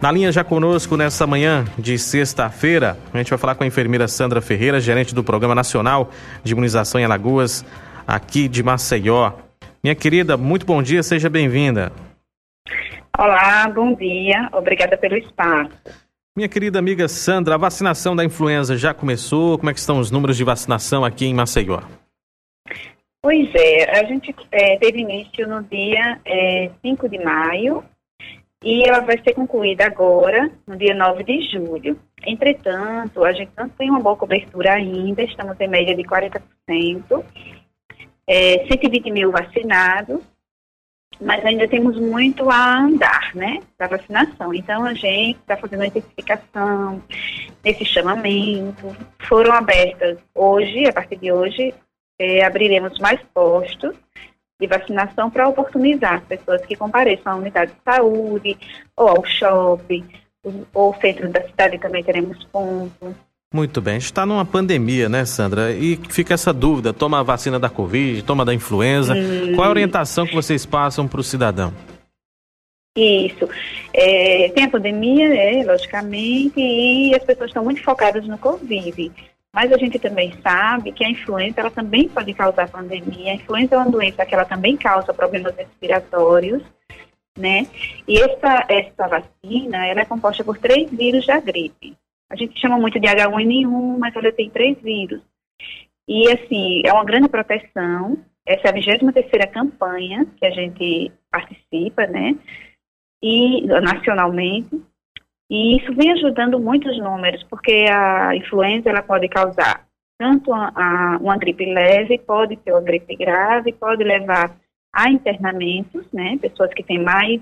Na linha já conosco nessa manhã de sexta-feira, a gente vai falar com a enfermeira Sandra Ferreira, gerente do Programa Nacional de Imunização em Alagoas, aqui de Maceió. Minha querida, muito bom dia, seja bem-vinda. Olá, bom dia, obrigada pelo espaço. Minha querida amiga Sandra, a vacinação da influenza já começou? Como é que estão os números de vacinação aqui em Maceió? Pois é, a gente é, teve início no dia é, 5 de maio e ela vai ser concluída agora, no dia 9 de julho. Entretanto, a gente não tem uma boa cobertura ainda, estamos em média de 40%, é, 120 mil vacinados, mas ainda temos muito a andar, né, da vacinação. Então, a gente está fazendo a intensificação nesse chamamento. Foram abertas hoje, a partir de hoje, é, abriremos mais postos de vacinação para oportunizar as pessoas que compareçam à unidade de saúde, ou ao shopping, ou centro da cidade também teremos pontos. Muito bem, a gente está numa pandemia, né, Sandra? E fica essa dúvida: toma a vacina da Covid, toma da influenza. Hum. Qual é a orientação que vocês passam para o cidadão? Isso. É, tem a pandemia, é, logicamente, e as pessoas estão muito focadas no Covid. Mas a gente também sabe que a influenza ela também pode causar pandemia. A influenza é uma doença que ela também causa problemas respiratórios, né? E essa, essa vacina, ela é composta por três vírus da gripe. A gente chama muito de H1N1, mas ela tem três vírus. E, assim, é uma grande proteção. Essa é a 23 terceira campanha que a gente participa, né? E nacionalmente. E isso vem ajudando muitos números, porque a influenza ela pode causar tanto a, a, uma gripe leve, pode ser uma gripe grave, pode levar a internamentos, né? Pessoas que têm mais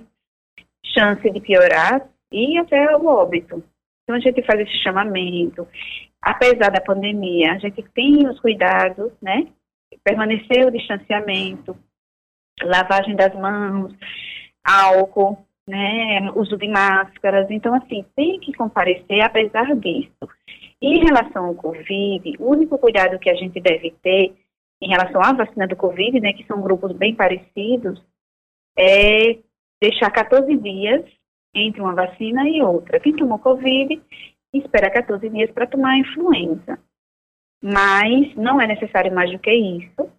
chance de piorar e até o óbito. Então a gente faz esse chamamento. Apesar da pandemia, a gente tem os cuidados, né? Permanecer o distanciamento, lavagem das mãos, álcool, né, uso de máscaras. Então, assim, tem que comparecer apesar disso. Em relação ao Covid, o único cuidado que a gente deve ter em relação à vacina do Covid, né, que são grupos bem parecidos, é deixar 14 dias entre uma vacina e outra. Quem tomou Covid espera 14 dias para tomar a influenza. Mas não é necessário mais do que isso.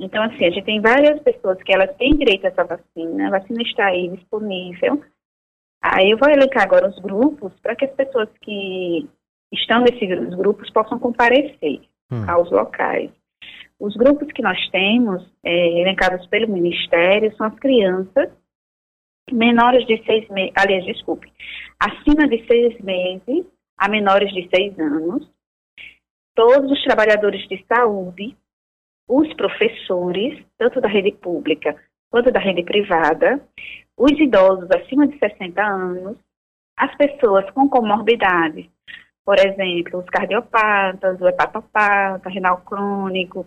Então, assim, a gente tem várias pessoas que elas têm direito a essa vacina, a vacina está aí disponível. Aí eu vou elencar agora os grupos para que as pessoas que estão nesses grupos possam comparecer hum. aos locais. Os grupos que nós temos, é, elencados pelo Ministério, são as crianças menores de seis meses, aliás, desculpe, acima de seis meses a menores de seis anos, todos os trabalhadores de saúde, os professores, tanto da rede pública quanto da rede privada, os idosos acima de 60 anos, as pessoas com comorbidades, por exemplo, os cardiopatas, o hepatopata, renal crônico,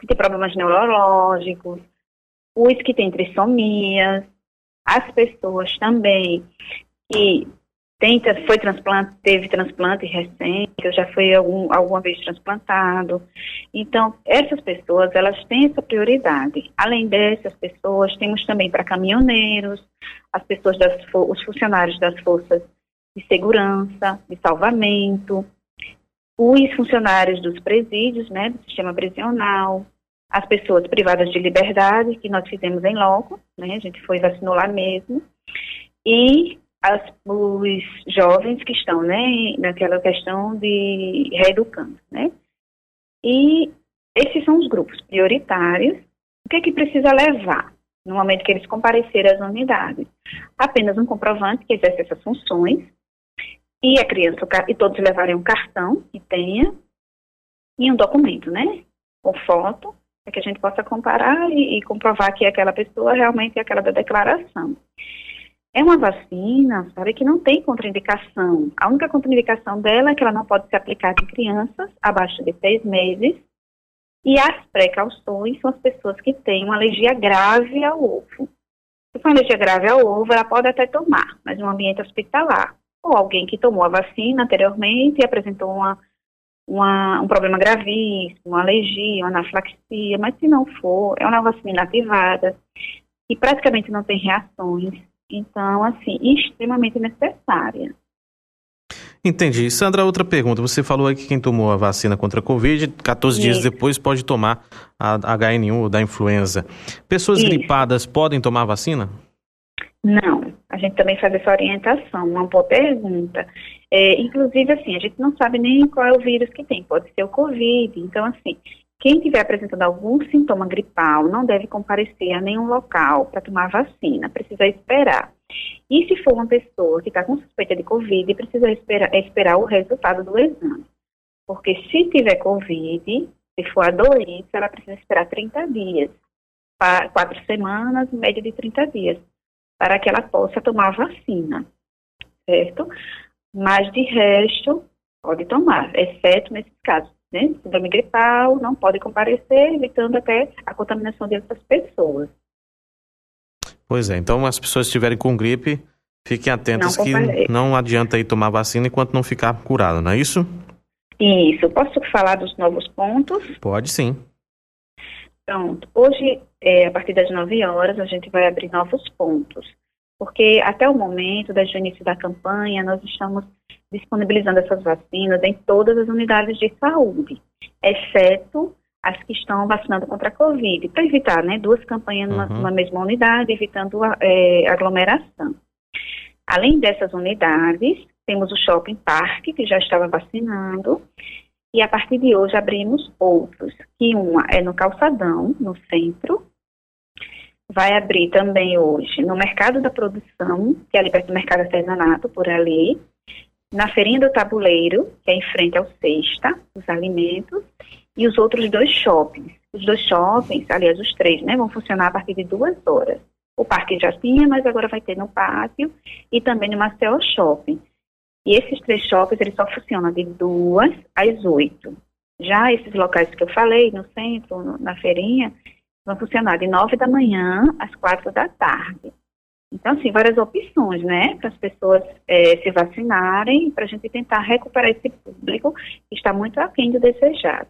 que tem problemas neurológicos, os que têm trissomias, as pessoas também que tenta, foi transplante, teve transplante recente, eu já fui algum, alguma vez transplantado. Então, essas pessoas, elas têm essa prioridade. Além dessas pessoas, temos também para caminhoneiros, as pessoas das, os funcionários das forças de segurança, de salvamento, os funcionários dos presídios, né, do sistema prisional, as pessoas privadas de liberdade, que nós fizemos em loco, né, a gente foi vacinou lá mesmo, e as, os jovens que estão, né, naquela questão de reeducando, né? E esses são os grupos prioritários. O que é que precisa levar no momento que eles comparecerem às unidades? Apenas um comprovante que exerce essas funções e a criança e todos levarem um cartão que tenha e um documento, né, com foto, para que a gente possa comparar e, e comprovar que aquela pessoa realmente é aquela da declaração. É uma vacina, sabe, que não tem contraindicação. A única contraindicação dela é que ela não pode ser aplicada em crianças abaixo de seis meses. E as precauções são as pessoas que têm uma alergia grave ao ovo. Se for uma alergia grave ao ovo, ela pode até tomar, mas no ambiente hospitalar. Ou alguém que tomou a vacina anteriormente e apresentou uma, uma, um problema gravíssimo, uma alergia, uma anafilaxia, mas se não for, é uma vacina inativada, que praticamente não tem reações, Então, assim, extremamente necessária. Entendi. Sandra, outra pergunta. Você falou aí que quem tomou a vacina contra a Covid, 14 Isso. dias depois pode tomar a HN1 da influenza. Pessoas Isso. gripadas podem tomar a vacina? Não. A gente também faz essa orientação, uma boa pergunta. É, inclusive, assim, a gente não sabe nem qual é o vírus que tem, pode ser o Covid. Então, assim, quem estiver apresentando algum sintoma gripal não deve comparecer a nenhum local para tomar vacina, precisa esperar. E se for uma pessoa que está com suspeita de Covid, precisa esperar, esperar o resultado do exame. Porque se tiver Covid, se for a doença, ela precisa esperar 30 dias, quatro semanas, média de 30 dias, para que ela possa tomar a vacina, certo? Mas de resto, pode tomar, exceto nesses casos né, síndrome gripal, não pode comparecer, evitando até a contaminação de outras pessoas. Pois é, então as pessoas que estiverem com gripe, fiquem atentas não que não adianta ir tomar vacina enquanto não ficar curado, não é isso? Isso. Posso falar dos novos pontos? Pode sim. Pronto. Hoje, é, a partir das 9 horas, a gente vai abrir novos pontos. Porque até o momento do início da campanha, nós estamos disponibilizando essas vacinas em todas as unidades de saúde, exceto as que estão vacinando contra a Covid, para evitar né, duas campanhas numa, uhum. numa mesma unidade, evitando a, é, aglomeração. Além dessas unidades, temos o Shopping Parque, que já estava vacinando, e a partir de hoje abrimos outros, que uma é no Calçadão, no centro, vai abrir também hoje no Mercado da Produção, que é ali perto do Mercado Artesanato, por ali, na Feirinha do Tabuleiro, que é em frente ao Sexta, os alimentos, e os outros dois shoppings. Os dois shoppings, aliás, os três, né, vão funcionar a partir de duas horas. O parque já tinha, mas agora vai ter no pátio e também no Marcel Shopping. E esses três shoppings, eles só funcionam de duas às oito. Já esses locais que eu falei, no centro, na feirinha, vão funcionar de nove da manhã às quatro da tarde. Então, assim, várias opções, né, para as pessoas é, se vacinarem, para a gente tentar recuperar esse público que está muito aquém do desejado.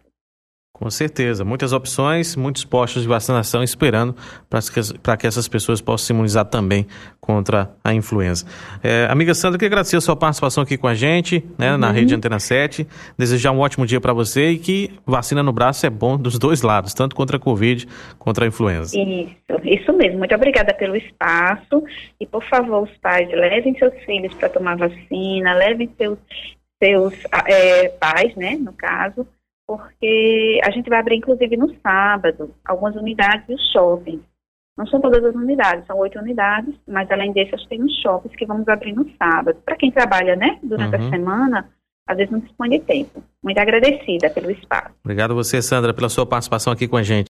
Com certeza, muitas opções, muitos postos de vacinação esperando para que, que essas pessoas possam se imunizar também contra a influenza. É, amiga Sandra, eu queria agradecer a sua participação aqui com a gente, né, uhum. na Rede Antena 7, desejar um ótimo dia para você e que vacina no braço é bom dos dois lados, tanto contra a Covid, contra a influenza. Isso, isso mesmo. Muito obrigada pelo espaço e, por favor, os pais, levem seus filhos para tomar vacina, levem seus, seus é, pais, né, no caso, porque a gente vai abrir, inclusive, no sábado, algumas unidades do shopping. Não são todas as unidades, são oito unidades, mas além dessas tem os shoppings que vamos abrir no sábado. Para quem trabalha, né, durante uhum. a semana, às vezes não dispõe de tempo. Muito agradecida pelo espaço. Obrigado a você, Sandra, pela sua participação aqui com a gente.